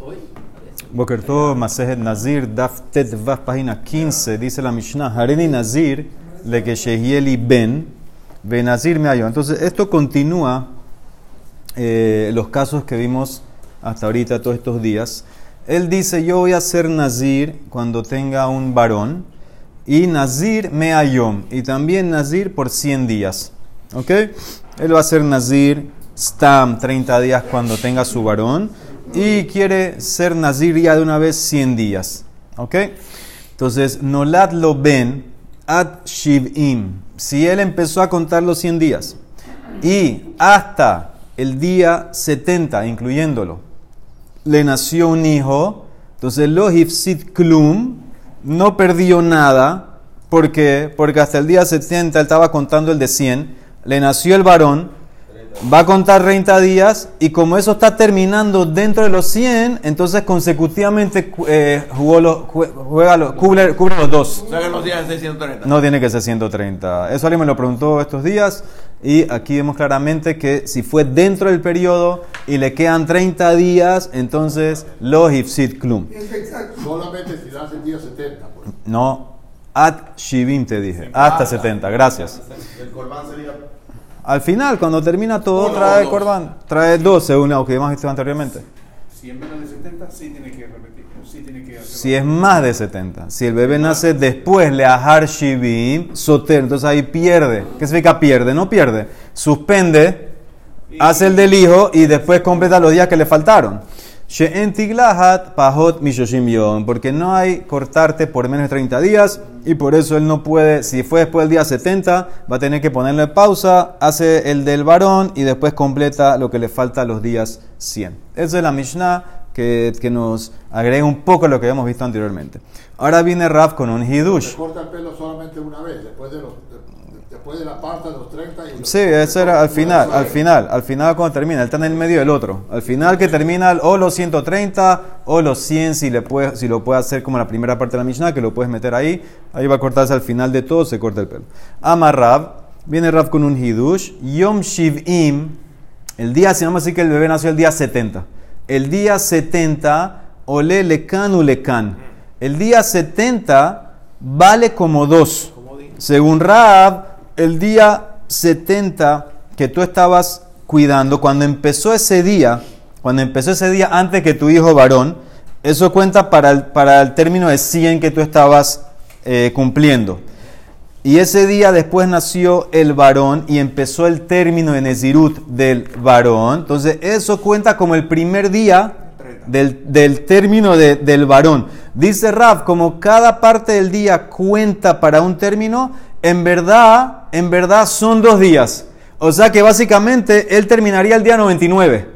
hoy. Boker Tov, Masejet Nazir, Daf Tet Vav, página 15, dice la Mishnah, Hareni Nazir, le que Shehieli Ben, Ben Nazir me halló. Entonces, esto continúa eh, los casos que vimos hasta ahorita, todos estos días. Él dice, yo voy a ser Nazir cuando tenga un varón, y Nazir me halló, y también Nazir por 100 días. ¿Ok? Él va a ser Nazir Stam 30 días cuando tenga su varón y quiere ser Nazir ya de una vez 100 días. ¿Ok? Entonces, Nolad lo ben ad shivim. Si él empezó a contar los 100 días y hasta el día 70, incluyéndolo, le nació un hijo, entonces lo hifsit klum no perdió nada. ¿Por qué? Porque hasta el día 70 él estaba contando el de 100, le nació el varón, va a contar 30 días y como eso está terminando dentro de los 100, entonces consecutivamente eh, jugó los, jue- juega los- cubre, cubre los dos. O sea que los días de 630. No tiene que ser 130. Eso alguien me lo preguntó estos días y aquí vemos claramente que si fue dentro del periodo y le quedan 30 días, entonces lo hifsit klum. Solamente si das el día 70. Pues. No, at shivim te dije, hasta 70. Gracias. El corbán sería. Al final, cuando termina todo, Uno trae corban, trae 12, según lo que hemos visto anteriormente. Si en menos de 70, sí tiene que repetir. Sí tiene que. Si es más de 70, si el bebé nace después, le ahar shivim, soter, entonces ahí pierde. ¿Qué significa pierde? No pierde. Suspende, hace el del hijo y después completa los días que le faltaron. Pahot porque no hay cortarte por menos de 30 días y por eso él no puede, si fue después del día 70, va a tener que ponerle pausa, hace el del varón y después completa lo que le falta a los días 100. Esa es la Mishnah que, que nos agrega un poco lo que habíamos visto anteriormente. Ahora viene Raf con un hidush. Se corta el pelo solamente una vez, después de, los, después de la parte de los 30. Y los- Sí, eso era al final, al final, al final cuando termina, él está en el medio del otro. Al final que termina o los 130 o los 100 si, le puede, si lo puede hacer como la primera parte de la Mishnah, que lo puedes meter ahí, ahí va a cortarse al final de todo, se corta el pelo. Ama Rab, viene Rab con un hidush, Yom Shivim, el día, si vamos a decir que el bebé nació el día 70. El día 70, ole lekan u lekan. El día 70 vale como dos. Según Rab, el día 70 que tú estabas cuidando, cuando empezó ese día, cuando empezó ese día antes que tu hijo varón, eso cuenta para el, para el término de 100 que tú estabas eh, cumpliendo. Y ese día después nació el varón y empezó el término de Nezirut del varón. Entonces eso cuenta como el primer día del, del término de- del varón. Dice Raf, como cada parte del día cuenta para un término, en verdad, en verdad son dos días. O sea que básicamente él terminaría el día 99.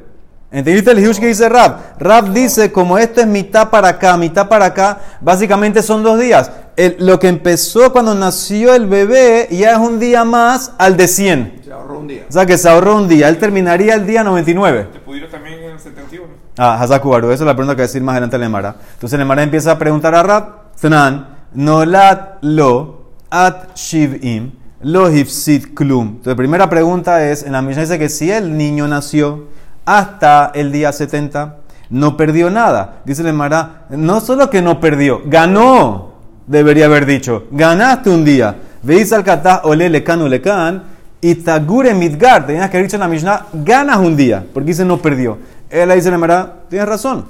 ¿Entendiste el huge que dice Rab? Rab dice, como esto es mitad para acá, mitad para acá, básicamente son dos días. El- lo que empezó cuando nació el bebé ya es un día más al de 100. Se ahorró un día. O sea que se ahorró un día. Él terminaría el día 99. ¿Te pudieron también en el 71? Ah, Hazaku Baru, esa es la pregunta que va a decir más adelante el Emara. Entonces el Emara empieza a preguntar a Rab, Tnan, Nolat lo, at shivim, lo hifsit klum. Entonces primera pregunta es, en la Mishnah dice que si el niño nació hasta el día 70, no perdió nada. Dice el Emara, no solo que no perdió, ganó, debería haber dicho, ganaste un día. Veis al katah ole lekan lekan, y tagure midgar, tenías que haber dicho en la Mishnah, ganas un día, porque dice no perdió. Él dice, Emara, tienes razón.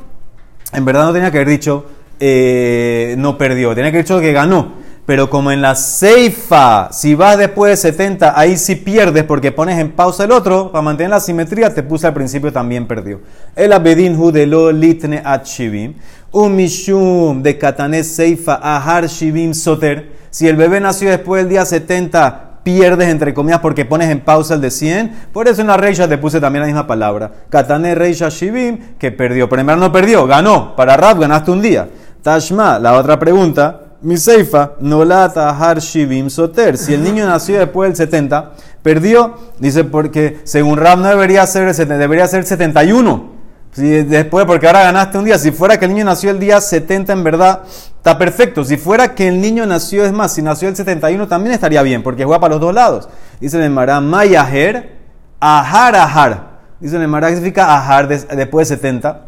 En verdad no tenía que haber dicho eh, no perdió, tenía que haber dicho que ganó. Pero como en la ceifa, si vas después de 70, ahí sí pierdes porque pones en pausa el otro, para mantener la simetría, te puse al principio también perdió. El abedin hu de lo litne at shivim, un mishum de katanes ceifa ahar shivim soter. Si el bebé nació después del día 70, pierdes entre comillas porque pones en pausa el de 100. Por eso en la Reisha te puse también la misma palabra. Katane Reisha Shivim, que perdió. Pero no perdió, ganó. Para Rab ganaste un día. Tashma, la otra pregunta. Mi Seifa, no la tahar Shivim Soter. Si el niño nació después del 70, perdió. Dice porque según Rab no debería ser, el 70, debería ser 71. Si después, porque ahora ganaste un día. Si fuera que el niño nació el día 70, en verdad, está perfecto. Si fuera que el niño nació, es más, si nació el 71, también estaría bien, porque juega para los dos lados. Dice el Mará, Mayaher, Ahar, Ahar. Dice el Mará, ¿qué significa Ahar des- después de 70?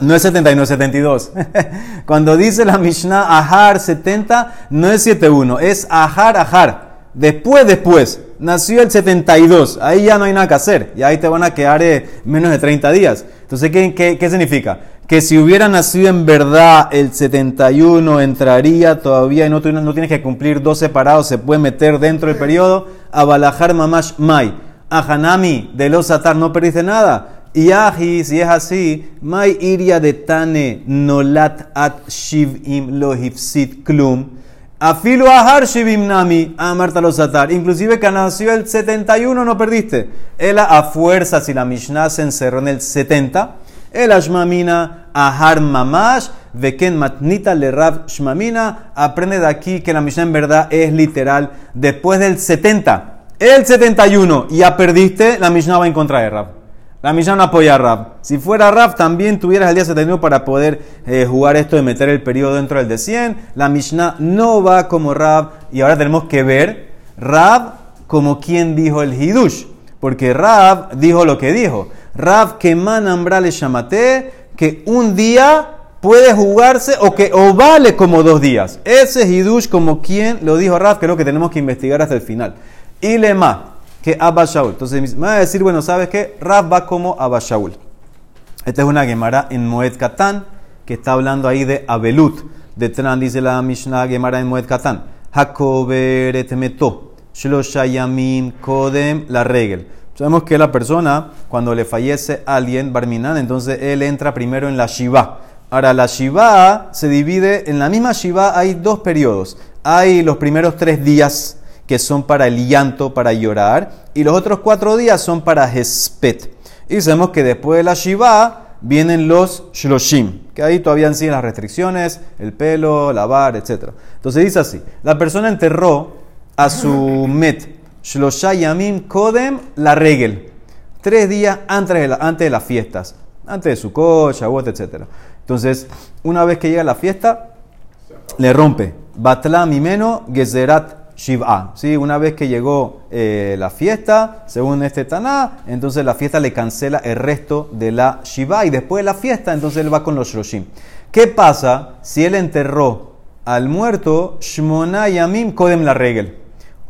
No es 71, es 72. Cuando dice la Mishnah Ahar 70, no es 71, es Ahar Ahar. Después, después, nació el 72. Ahí ya no hay nada que hacer. Y ahí te van a quedar eh, menos de 30 días. Entonces, ¿qué, qué, qué significa? Que si hubiera nacido en verdad el 71, entraría todavía y no, no tienes que cumplir dos separados, se puede meter dentro del periodo. A Balajar Mamash Mai. A Hanami de los Atar no perdiste nada. Y Aji, si es así, Mai iria de Tane Nolat at Shivim lo hifsit klum. Afilo ahar shivim nami, a Marta los atar. Inclusive que nació el 71 no perdiste. Ela a fuerza, si la Mishnah se encerró en el 70. El ashmamina ahar mamash, veken matnita le rav shmamina. Aprende de aquí que la Mishnah en verdad es literal. Después del 70, el 71, ya perdiste, la Mishnah va en contra de Rav. La Mishnah no apoya a Rav. Si fuera Rav, también tuvieras el día 71 para poder eh, jugar esto de meter el periodo dentro del de 100. La Mishnah no va como Rav. Y ahora tenemos que ver Rav como quien dijo el Hidush. Porque Rav dijo lo que dijo. Rav que manambra le que un día puede jugarse o que o vale como dos días. Ese Hidush como quien lo dijo es lo que tenemos que investigar hasta el final. Y lema que Abba Shaul. Entonces me va a decir, bueno, ¿sabes qué? Rab va como Abba Shaul. Esta es una Gemara en Moed Katan, que está hablando ahí de Abelut. De Tran dice la Mishnah Gemara en Moed Katan. Hakoberet meto. Shlosha yamim kodem la regel. Sabemos que la persona, cuando le fallece alguien, Barminan, entonces él entra primero en la Shiva. Ahora, la Shiva se divide, en la misma Shiva hay dos periodos. Hay los primeros tres días que son para el llanto, para llorar, y los otros cuatro días son para Hespet. Y sabemos que después de la Shiva vienen los Shloshim, que ahí todavía siguen las restricciones, el pelo, lavar, etc. Entonces dice así, la persona enterró a su Met, Shlosha Yamim Kodem, la regel, tres días antes de, la- antes de las fiestas, antes de su coche, etc. Entonces, una vez que llega la fiesta, le rompe. Batla mimeno gezerat shiv'a. ¿Sí? Una vez que llegó eh, la fiesta, según este Taná, entonces la fiesta le cancela el resto de la shiva. Y después de la fiesta, entonces él va con los shloshim. ¿Qué pasa si él enterró al muerto shmona yamim kodem la regel?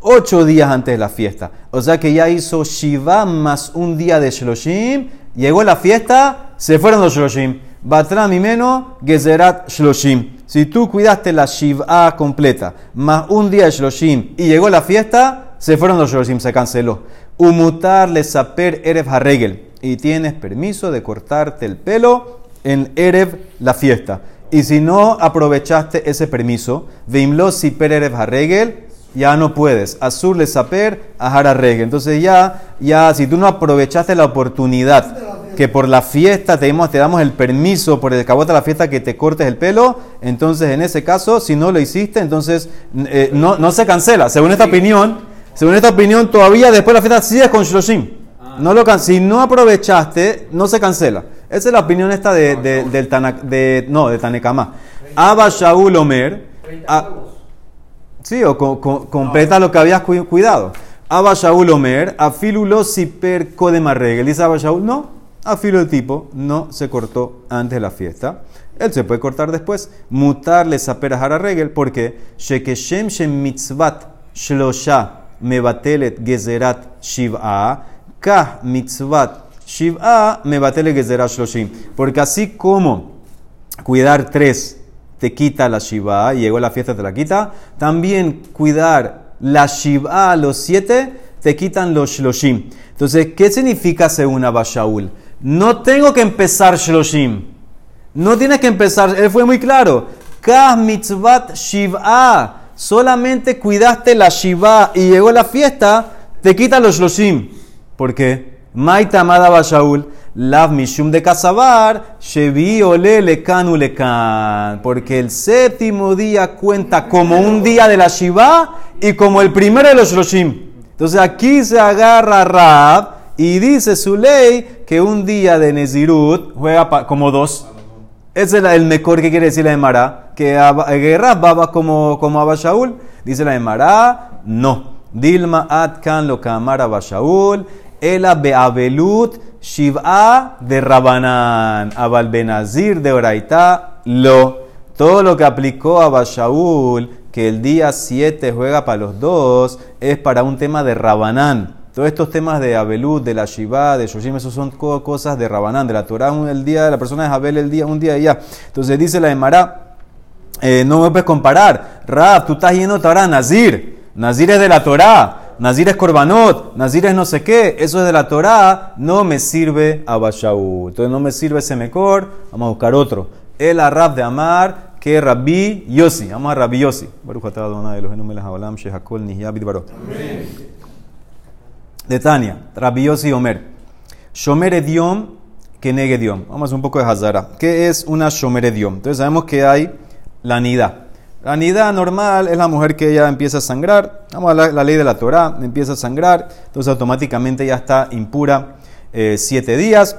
Ocho días antes de la fiesta. O sea que ya hizo shiva más un día de shloshim. Llegó la fiesta, se fueron los shloshim. Batra mimeno gezerat shloshim. Si tú cuidaste la Shiv'a completa, más un día de Shloshim, y llegó la fiesta, se fueron los Shloshim, se canceló. Umutar le saper Erev Harregel. Y tienes permiso de cortarte el pelo en Erev la fiesta. Y si no aprovechaste ese permiso, Veimlo siper Erev Harregel, ya no puedes. Azur le saper Harregel. Entonces ya, ya, si tú no aprovechaste la oportunidad que por la fiesta te damos, te damos el permiso por el cabote de la fiesta que te cortes el pelo, entonces en ese caso, si no lo hiciste, entonces eh, no, no se cancela. Según esta opinión, según esta opinión, todavía después de la fiesta sigues con Shloshim. No lo si no aprovechaste, no se cancela. Esa es la opinión esta de, de- del Tana- de, no, de Tanekama. Abba Shaul Omer. a- Sí, o co- co- completa lo que habías cu- cuidado. Abba Shaul Omer, afilulo siper kodem Dice Abba Shaul, no, afilo el tipo no se cortó antes de la fiesta. Él se puede cortar después. Mutarle saper a regel porque shekeshem shem mitzvat shlosha mebatelet gezerat shiv'a kah mitzvat shiv'a mebatelet gezerat shloshim. Porque así como cuidar tres te quita la Shiva, llegó la fiesta te la quita. También cuidar la Shiva, los siete, te quitan los Shloshim. Entonces, ¿qué significa según Abba Shaul? No tengo que empezar Shloshim. No tienes que empezar, él fue muy claro. Mitzvat Shiva. Solamente cuidaste la Shiva y llegó la fiesta, te quitan los Shloshim. ¿Por qué? Maita amada lav mishum de casabar, shevi ole lekan lekan. Porque el séptimo día cuenta como un día de la Shiva y como el primero de los Shloshim. Entonces aquí se agarra Rab y dice su ley que un día de Nezirut juega como dos. Ese es el mejor que quiere decir la Emara, que Abba- que Rab va como, como Abba Shaul. Dice la Emara, no. Dilma atkan lo kamara Abba Shaul. Ela beabelut shiv'a de Rabanán. Abal benazir de Oraita lo. Todo lo que aplicó a Bashaul, que el día 7 juega para los dos, es para un tema de Rabanán. Todos estos temas de Abelut, de la Shiva, de Shoshim, esos son co- cosas de Rabanán, de la Torah, un- el día de la persona es Abel, el día, un día y ya. Entonces dice la Emara, eh, no me puedes comparar. Rab, tú estás yendo ahora a Nazir. Nazir es de la Torah. Nazir es Korbanot. Nazir es no sé qué. Eso es de la Torah. No me sirve a Bashaú. Entonces no me sirve ese mejor. Vamos a buscar otro. El Rab de Amar, que Rabbi Yossi. Vamos a Rabbi Yossi. Baruch atah Adonai Eloheinu melech shehakol nihya bidbaro. De Tania, Rabbi Yossi Omer. Shomer Ediom, que negue. Vamos a un poco de Hazara. ¿Qué es una Shomer Ediom? Entonces sabemos que hay la nida. La nida normal es la mujer que ya empieza a sangrar. Vamos a la, la ley de la Torah, empieza a sangrar. Entonces automáticamente ya está impura eh, siete días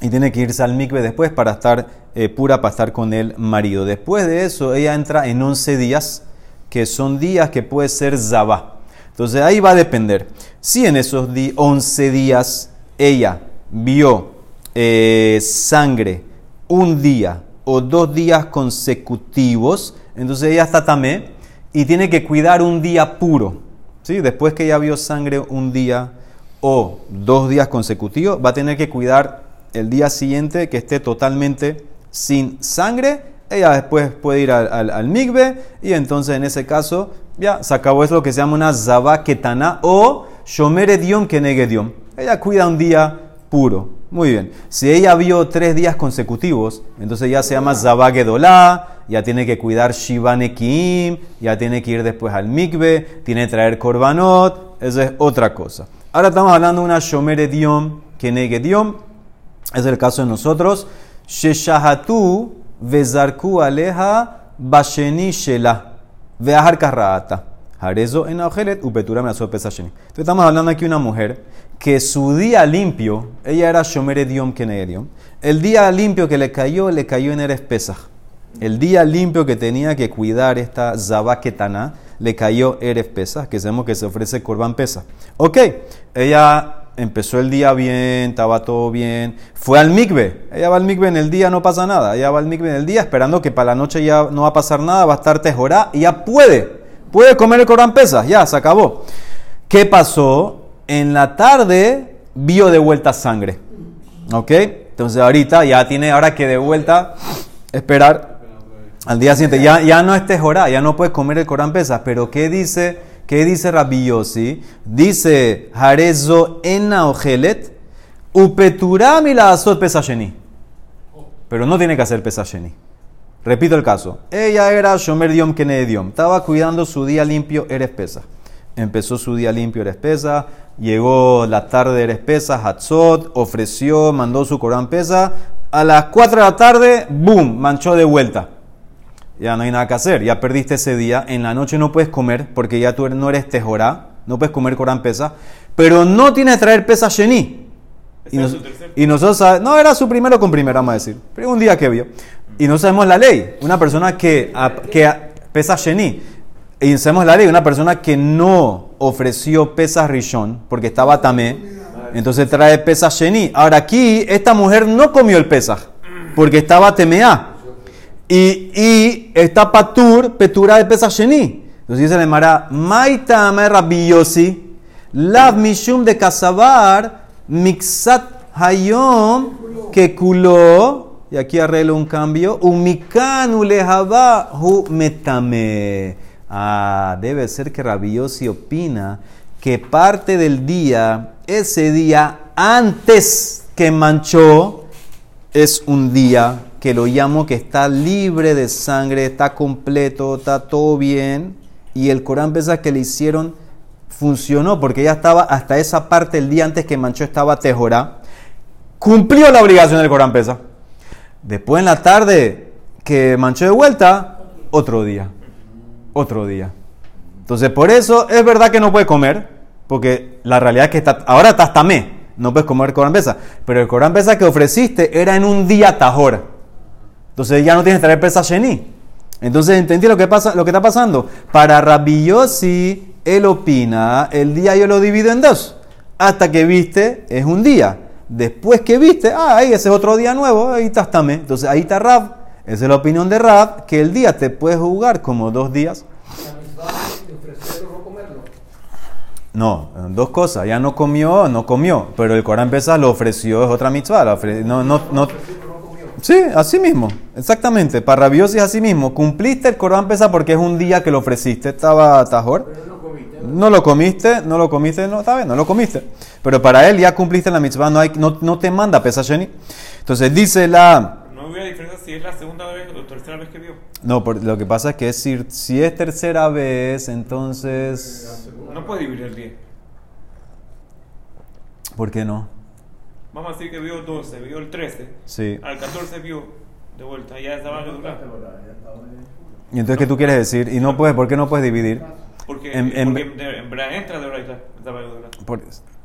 y tiene que irse al mikve después para estar eh, pura, para estar con el marido. Después de eso, ella entra en 11 días, que son días que puede ser zabá. Entonces ahí va a depender. Si en esos di- 11 días ella vio eh, sangre un día o dos días consecutivos, entonces ella está tamé y tiene que cuidar un día puro. ¿sí? Después que ella vio sangre un día o dos días consecutivos, va a tener que cuidar el día siguiente que esté totalmente sin sangre. Ella después puede ir al, al, al migbe y entonces en ese caso ya se acabó es lo que se llama una zabaketana o shomer ediom kenegediom. Ella cuida un día puro. Muy bien. Si ella vio tres días consecutivos, entonces ya se llama Zabagedolá, ya tiene que cuidar Shiva Nekim, ya tiene que ir después al mikve, tiene que traer korbanot, eso es otra cosa. Ahora estamos hablando de una Shomer Ediom, Kenegediom, es el caso de nosotros. Sheshahatu vezarku aleja basheni shela veahar karraata. Harezo en Aojelet, upetura me pesasheni. Entonces estamos hablando aquí de una mujer que su día limpio, ella era Shomer Ediom Kenegediom, el día limpio que le cayó, le cayó en Eres Pesach. El día limpio que tenía que cuidar esta Zabaketana, le cayó Eres Pesach, que sabemos que se ofrece Corban Pesach. Ok, ella empezó el día bien, estaba todo bien, fue al mikve, ella va al mikve en el día, no pasa nada, ella va al mikve en el día esperando que para la noche ya no va a pasar nada, va a estar tejorá y ya puede, puede comer el Corban Pesach, ya, se acabó. ¿Qué pasó? En la tarde vio de vuelta sangre. ¿Ok? Entonces ahorita ya tiene ahora que de vuelta esperar al día siguiente. Ya, ya no es tejorá, ya no puede comer el Corán pesas. Pero ¿qué dice, qué dice Rabbi Yossi? Dice Harezo ena ojelet upeturam y la azot pesasheni. Pero no tiene que hacer pesasheni. Repito el caso. Ella era Shomer Diom Kenediom. Estaba cuidando su día limpio, eres pesa. Empezó su día limpio, eres pesa. Llegó la tarde, eres pesa. Hatzot ofreció, mandó su Corán pesa. A las 4 de la tarde, ¡boom! Manchó de vuelta. Ya no hay nada que hacer. Ya perdiste ese día. En la noche no puedes comer porque ya tú no eres tejorá. No puedes comer Corán pesa. Pero no tienes que traer pesa sheni. Y, nos- y nosotros no era su primero con primero, vamos a decir. Pero un día que vio. Y no sabemos la ley. Una persona que, a- que a- pesa sheni. Y sabemos la ley. Una persona que no ofreció pesa rishon porque estaba tamé. Entonces trae pesa sheni. Ahora aquí, esta mujer no comió el pesaj porque estaba temeá. Y, y está patur, petura de pesa sheni. Entonces dice la Mara, Maita me Rabbi Yossi, lav mishum de casabar, mixat hayom, que culó, y aquí arreglo un cambio, umikanu lehava hu metame. Ah, debe ser que Rabbi Yossi opina que parte del día, ese día antes que manchó, es un día que lo llamo que está libre de sangre, está completo, está todo bien. Y el Corán pesa que le hicieron funcionó porque ya estaba hasta esa parte el día antes que manchó estaba tejorá. Cumplió la obligación del Corán pesa. Después en la tarde que manchó de vuelta, otro día. Otro día. Entonces por eso es verdad que no puede comer, porque la realidad es que está, ahora estás no puedes comer Corán pesa. Pero el Corán pesa que ofreciste era en un día tajor. Entonces ya no tienes que traer pesa sheni. Entonces entendí lo que, pasa, lo que está pasando. Para Rabbi Yossi, él opina, el día yo lo divido en dos. hasta que viste es un día. Después que viste, ah, ahí ese es otro día nuevo, ahí está tamé. Entonces ahí está Rab. Esa es la opinión de Rab, que el día te puedes jugar como dos días. No dos cosas. Ya no comió, no comió. Pero el Corán Pesach lo ofreció, es otra mitzvah. No, no, no. Sí, así mismo. Exactamente. Para rabiosi es así mismo. Cumpliste el Corán Pesach porque es un día que lo ofreciste. Estaba tajor. No lo comiste, no lo comiste, no, está bien, no lo comiste. Pero para él ya cumpliste la mitzvah, no, hay, no, no te manda Pesach Sheni. Entonces dice la... No hubiera diferencia si es la segunda vez o tercera vez que vio. No, por- lo que pasa es que es si, si es tercera vez, entonces... No puede dividir el día. ¿Por qué no? Vamos a decir que vio 12, vio el 13. Sí. Al 14 vio de vuelta, ya estaba en durar. ¿Y entonces qué tú quieres decir? ¿Y no puedes, por qué no puedes dividir? Porque, En- en- porque de- en verdad entra de Oraita,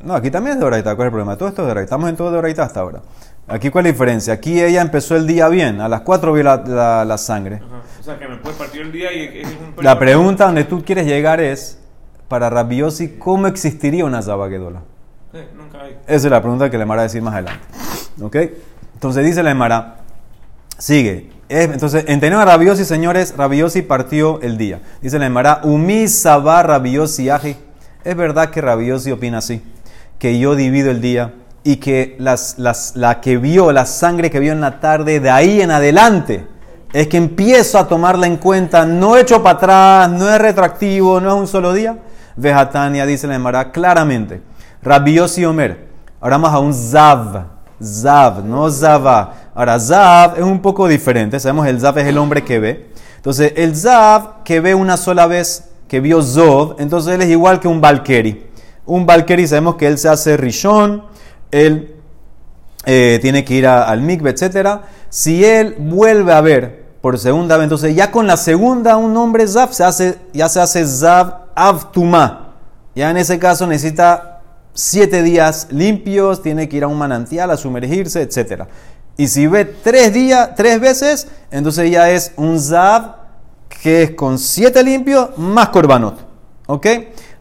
no, aquí también es de Oraita, ¿cuál es el problema? Todo esto es de Oraita, estamos en todo de Oraita hasta ahora. Aquí, ¿cuál es la diferencia? Aquí ella empezó el día bien, a las 4 vio la, la- la sangre. Ajá. O sea que me puede partir el día y es un La pregunta donde tú quieres llegar es, para Rabiosi, ¿cómo existiría una Zabaguedola? Esa es la pregunta que le Emara a decir más adelante. ¿Ok? Entonces dice la Emara, sigue. Es- entonces, entendieron a Rabiosi, señores, Rabiosi partió el día. Dice la Emara, Umi Sabá Rabiosi Aji. Es verdad que Rabiosi opina así, que yo divido el día y que las, las- la que vio, la sangre que vio en la tarde, de ahí en adelante, es que empiezo a tomarla en cuenta, no echo para atrás, no es retroactivo, no es un solo día. Vejatania dice la Emara claramente. Rabiosi Omer. Ahora a un Zav. Zav, no Zava. Ahora, Zav es un poco diferente. Sabemos el Zav es el hombre que ve. Entonces, el Zav que ve una sola vez, que vio Zov, entonces él es igual que un Valkeri. Un Valkeri sabemos que él se hace Rishon, él eh, tiene que ir al mikve, etc. Si él vuelve a ver por segunda vez, entonces ya con la segunda un hombre Zav se hace, ya se hace Zav Avtuma. Ya en ese caso necesita siete días limpios, tiene que ir a un manantial a sumergirse, etc. Y si ve tres días, tres veces, entonces ya es un Zav que es con siete limpios más korbanot. ¿Ok?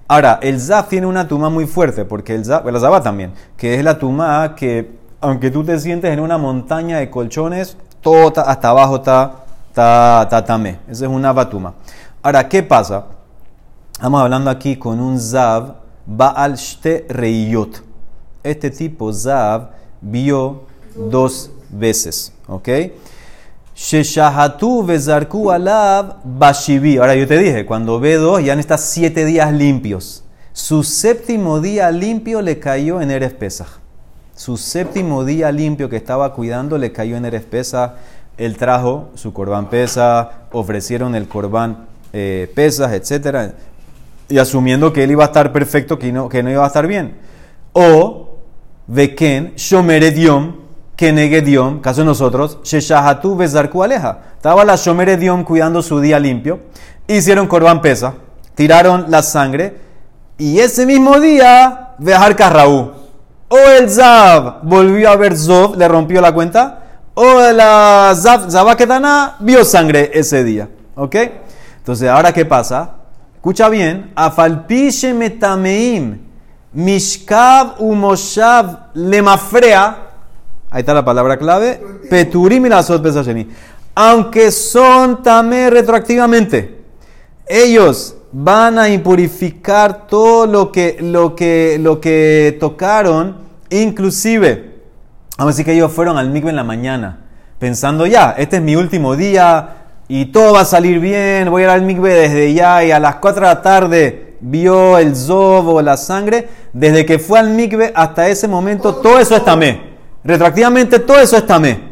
Ahora, el Zav tiene una tuma muy fuerte, porque el Zav, la Zabá también, que es la tuma que, aunque tú te sientes en una montaña de colchones, todo ta- hasta abajo está, está, está tamé. Esa es una batuma. Ahora, ¿qué pasa? Estamos hablando aquí con un Zav Baal Shte Reiyot. Este tipo, Zav, vio dos veces. ¿Ok? Sheshahatu vezarku alab bashivi. Ahora yo te dije, cuando ve dos, ya necesita siete días limpios. Su séptimo día limpio le cayó en Eres Pesach. Su séptimo día limpio que estaba cuidando le cayó en Eres Pesach. Él trajo su corbán pesa, ofrecieron el corbán eh, pesas, etc. Y asumiendo que él iba a estar perfecto, que no, que no iba a estar bien. O, Veken, Shomerediom, Kenegediom, caso de nosotros, Sheshahatu Bezarku Aleja. Estaba la Shomerediom cuidando su día limpio. Hicieron corbán pesa, tiraron la sangre. Y ese mismo día, Vejar Carraú. O el Zav volvió a ver Zov, le rompió la cuenta. O la Zav, Zabaketana vio sangre ese día. ¿Ok? Entonces, ¿ahora qué pasa? Escucha bien. Afalpishe metameim. Mishkav umoshav lemafrea. Ahí está la palabra clave. Peturim y la. Aunque son tamé retroactivamente, ellos van a impurificar todo lo que, lo que, lo que tocaron, inclusive, vamos a decir que ellos fueron al mikve en la mañana, pensando ya, este es mi último día y todo va a salir bien, voy a ir al mikve desde ya y a las 4 de la tarde vio el zob o la sangre, desde que fue al mikve hasta ese momento, todo eso es tamé. Retroactivamente todo eso es tamé.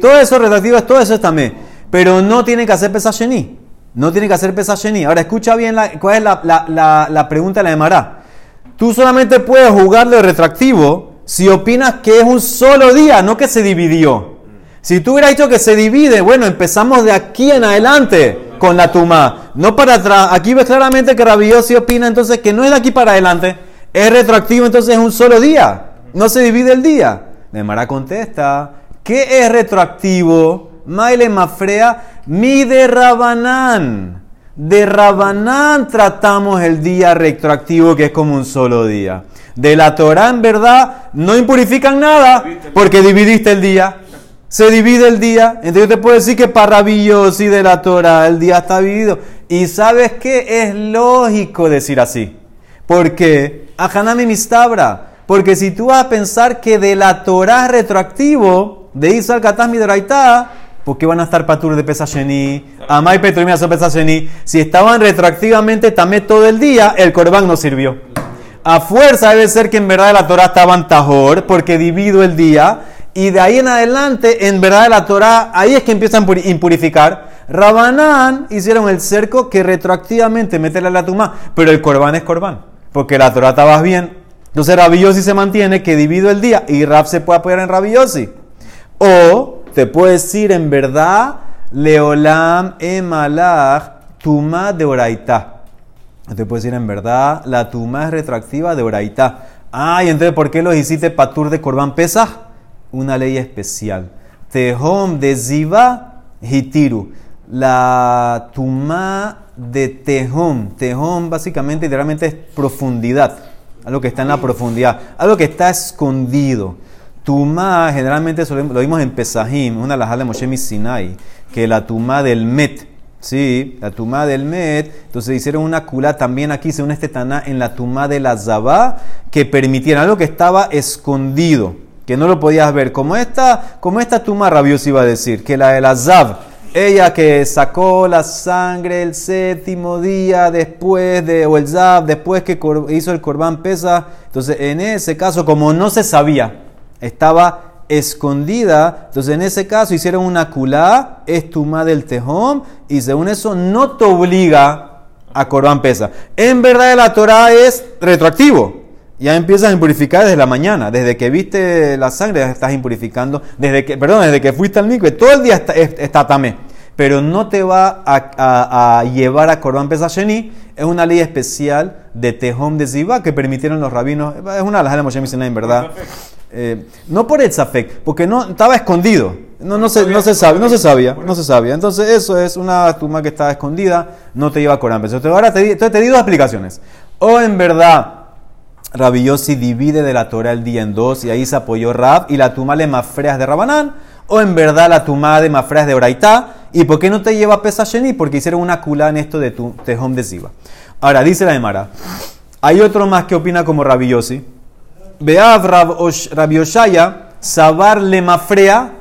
Todo eso retroactivo es todo eso es tamé. Pero no tiene que hacer pesashení. No tiene que hacer pesashení. Ahora escucha bien la- cuál es la, la- la- la pregunta de la Emara. Tú solamente puedes jugarlo de retroactivo si opinas que es un solo día, no que se dividió. Si tú hubieras dicho que se divide, bueno, empezamos de aquí en adelante con la tuma. No para atrás. Aquí ves claramente que Rabiosi opina entonces que no es de aquí para adelante. Es retroactivo, entonces es un solo día. No se divide el día. La Emara contesta, ¿qué es retroactivo? Maile mafrea, mi de Rabanán. De Rabanán tratamos el día retroactivo que es como un solo día. De la Torah en verdad no impurifican nada porque dividiste el día. Se divide el día. Entonces yo te puedo decir que para Rabillosi de la Torah el día está dividido. Y sabes qué? Es lógico decir así. Porque, Ajanami Mistabra, porque si tú vas a pensar que de la Torah retroactivo, de Israel Katasmi de ¿por qué van a estar patur de Pesachení? Amay Petromía son. Si estaban retroactivamente también todo el día, el corbán no sirvió. A fuerza debe ser que en verdad la Torah estaban tajor, porque divido el día, y de ahí en adelante, en verdad de la Torah, ahí es que empiezan a impurificar. Rabanán hicieron el cerco que retroactivamente meterle a la tumba, pero el corbán es corbán, porque la Torah estaba bien. Entonces Rabillosi se mantiene que divido el día y Rab se puede apoyar en Rabillosi. O te puede decir en verdad, Leolam emalach tuma de oraita. Te puede decir en verdad, la tuma es retroactiva de oraita. Ah, y entonces ¿por qué los hiciste patur de corbán pesa? Una ley especial. Tehom de ziva hitiru. La tuma de tehom. Tehom básicamente literalmente es profundidad algo que está en la profundidad, algo que está escondido. Tumá, generalmente lo vimos en Pesajim, una las de Moshe Sinai, que la tumá del Met, sí, la tumá del Met, entonces hicieron una culá también aquí, según este Taná, en la tumá de la Zabá, que permitieron algo que estaba escondido, que no lo podías ver. Como esta, como esta tumá rabiosa iba a decir, que la de la Zab, ella que sacó la sangre el séptimo día después de, o el Zab, después que hizo el Corbán Pesa. Entonces, en ese caso, como no se sabía, estaba escondida. Entonces, en ese caso, hicieron una culá, es tuma del tejón, y según eso, no te obliga a Corbán Pesa. En verdad, la Torah es retroactivo. Ya empiezas a impurificar desde la mañana, desde que viste la sangre ya estás impurificando, desde que, perdón, desde que fuiste al micro, todo el día está, tamé, pero no te va a, llevar a Corban Pesacheni, es una ley especial de Tejom de Ziva que permitieron los rabinos, es una de las Moshe en verdad, eh, no por el Zafek, porque no, estaba escondido, no, no, se, no, se sabe, no se sabía, no se sabía, entonces eso es una tumba que estaba escondida, no te lleva a Corban Pesacheni. Ahora te, te di dos explicaciones, o en verdad Rabbi divide de la Torah el día en dos y ahí se apoyó Rab y la tumá le mafreas de Rabanán o en verdad la tumá de mafreas de Oraitá y por qué no te lleva pesa Sheni porque hicieron una culá en esto de tu tejón de Ziva. Ahora dice la Emara, hay otro más que opina como Rabbi Yossi. Beav Rabbi Oshaya, Sabar le mafrea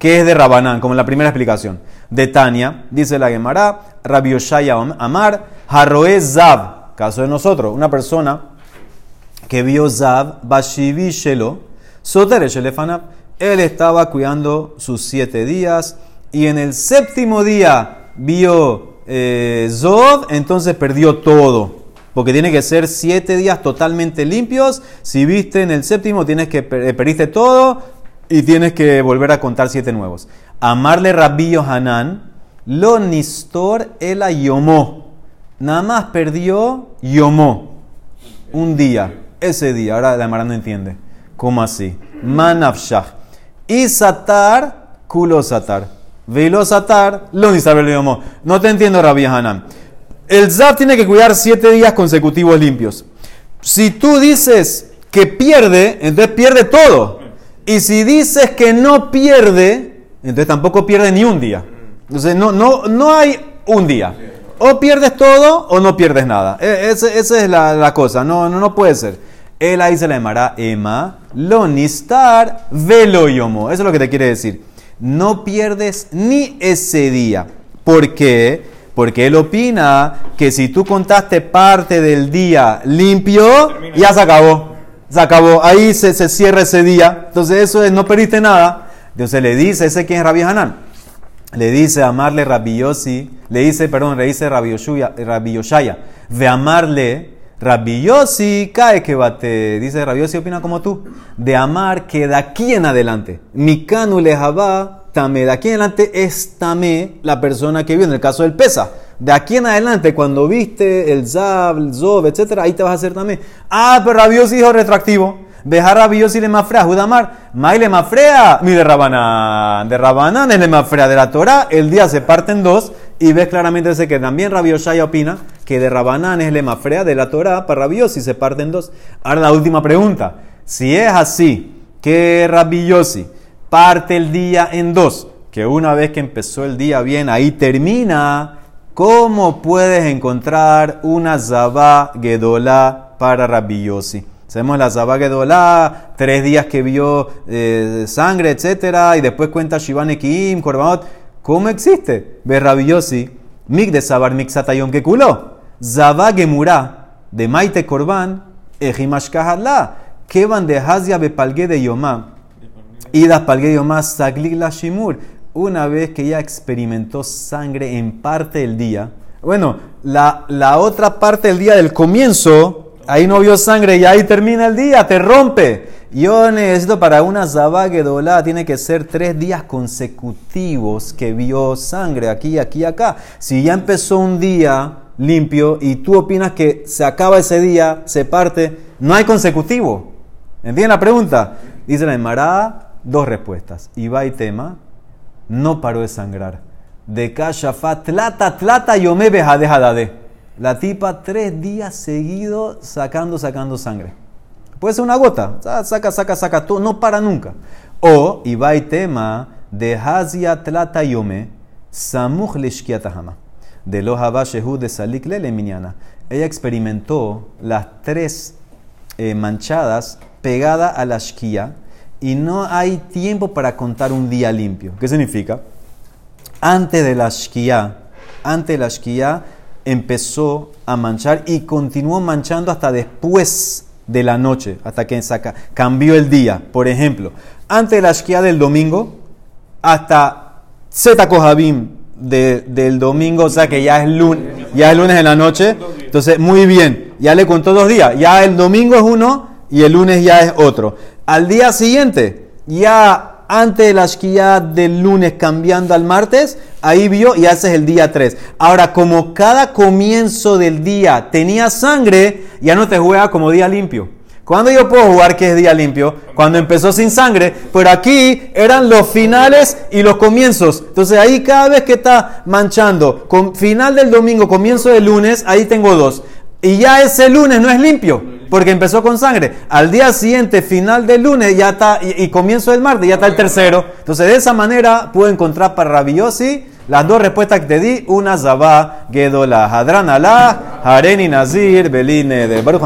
que es de Rabanán, como en la primera explicación. De Tania, dice la Gemara, Rabbi Oshaya Amar, Harroe Zav, caso de nosotros, una persona que vio Zab, Bashivi Shelo, Sotere Shelefanab. Él estaba cuidando sus siete días y en el séptimo día vio eh, Zod, entonces perdió todo. Porque tiene que ser siete días totalmente limpios. Si viste en el séptimo, tienes que eh, perdiste todo y tienes que volver a contar siete nuevos. Amarle Rabbi Hanan, lo nistor el yomó. Nada más perdió yomó. Un día ese día. Ahora la Mara no entiende. ¿Cómo así? Manafshah. Y satar, culo satar. Velo satar, lo No te entiendo, Rabbi Hanan. El Zab tiene que cuidar siete días consecutivos limpios. Si tú dices que pierde, entonces pierde todo. Y si dices que no pierde, entonces tampoco pierde ni un día. Entonces no, no, no hay un día. O pierdes todo o no pierdes nada. E, esa, es la, la, cosa. No, no, no puede ser. Él ahí se le llamará Emma, lo nistar, velo yomo. Eso es lo que te quiere decir. No pierdes ni ese día. ¿Por qué? Porque él opina que si tú contaste parte del día limpio, ya se acabó. Se acabó. Ahí se, cierra ese día. Entonces eso es, no perdiste nada. Entonces le dice, ese quién es Rabbi Hanan. Le dice amarle Rabbi le dice, perdón, le dice Rabbi, Yoshaya, de amarle Rabbi Yossi cae que bate. Dice Rabbi Yossi opina como tú. De amar que de aquí en adelante. Mikanu lejaba tame. De aquí en adelante es tame la persona que vio. En el caso del pesa. De aquí en adelante, cuando viste el Zab, el Zob, etc., ahí te vas a hacer también. Ah, pero Rabbi Yossi dijo retroactivo. Dejar Rabbi Yossi le mafrea. Judamar. Mai le mafrea. Mi de Rabanán. De Rabanán es le mafrea. De la Torah, el día se parte en dos. Y ves claramente ese que también Rabbi Yoshaya opina que de Rabanán es lemafrea de la Torah para Rabiosi se parte en dos. Ahora la última pregunta. Si es así, que Rabiosi parte el día en dos, que una vez que empezó el día bien, ahí termina, ¿cómo puedes encontrar una Zabá Gedolá para Rabiosi? Sabemos la Zabá Gedolá, tres días que vio eh, sangre, etcétera, y después cuenta Shivan Ekim, Korbanot. ¿Cómo existe? Ve Rabiosi, Mig de Sabar Mixatayom que culó. Zabá Gemurá, de Maite Korban, Ejimash Kahalá, Kevan de Hazia Bepalgue de Yomá. Idas Palgue Yomá Saglig la Shimur. Una vez que ya experimentó sangre en parte del día. Bueno, la, la otra parte del día del comienzo, ahí no vio sangre y ahí termina el día, te rompe. Yo necesito para una Zabagedolá, tiene que ser tres días consecutivos que vio sangre aquí, aquí, acá. Si ya empezó un día limpio y tú opinas que se acaba ese día, se parte, no hay consecutivo. ¿Entienden la pregunta? Dice la Emara, dos respuestas. Iba y tema, no paró de sangrar. De Kashafat, tlata, tlata, yome de La tipa tres días seguidos sacando, sacando sangre. Puede ser una gota, saca, saca, saca, todo, no para nunca. O, y tema, de Hazia, tlata, yome. De lo Shehu de Salik Lele Minyana. Ella experimentó las tres eh, manchadas pegada a la shkia y no hay tiempo para contar un día limpio. ¿Qué significa? Antes de la shkia, antes de la shkia empezó a manchar y continuó manchando hasta después de la noche, hasta que saca, cambió el día. Por ejemplo, antes de la shkia del domingo, hasta Zeta Kohabim de, del domingo, o sea que ya es lunes, ya es lunes en la noche. Entonces, muy bien, ya le contó dos días. Ya el domingo es uno y el lunes ya es otro. Al día siguiente, ya antes de la shkia del lunes cambiando al martes, ahí vio y haces el día 3. Ahora, como cada comienzo del día tenía sangre, ya no te juega como día limpio. ¿Cuándo yo puedo jugar que es día limpio? Cuando empezó sin sangre, pero aquí eran los finales y los comienzos. Entonces ahí cada vez que está manchando, con final del domingo, comienzo del lunes, ahí tengo dos. Y ya ese lunes no es limpio, porque empezó con sangre. Al día siguiente, final del lunes, ya está, y, comienzo del martes, ya está el tercero. Entonces, de esa manera puedo encontrar para Rabiosi las dos respuestas que te di: una Zabá, Gedola, Hadran Alá, Hareni Nazir, Beline de Baruch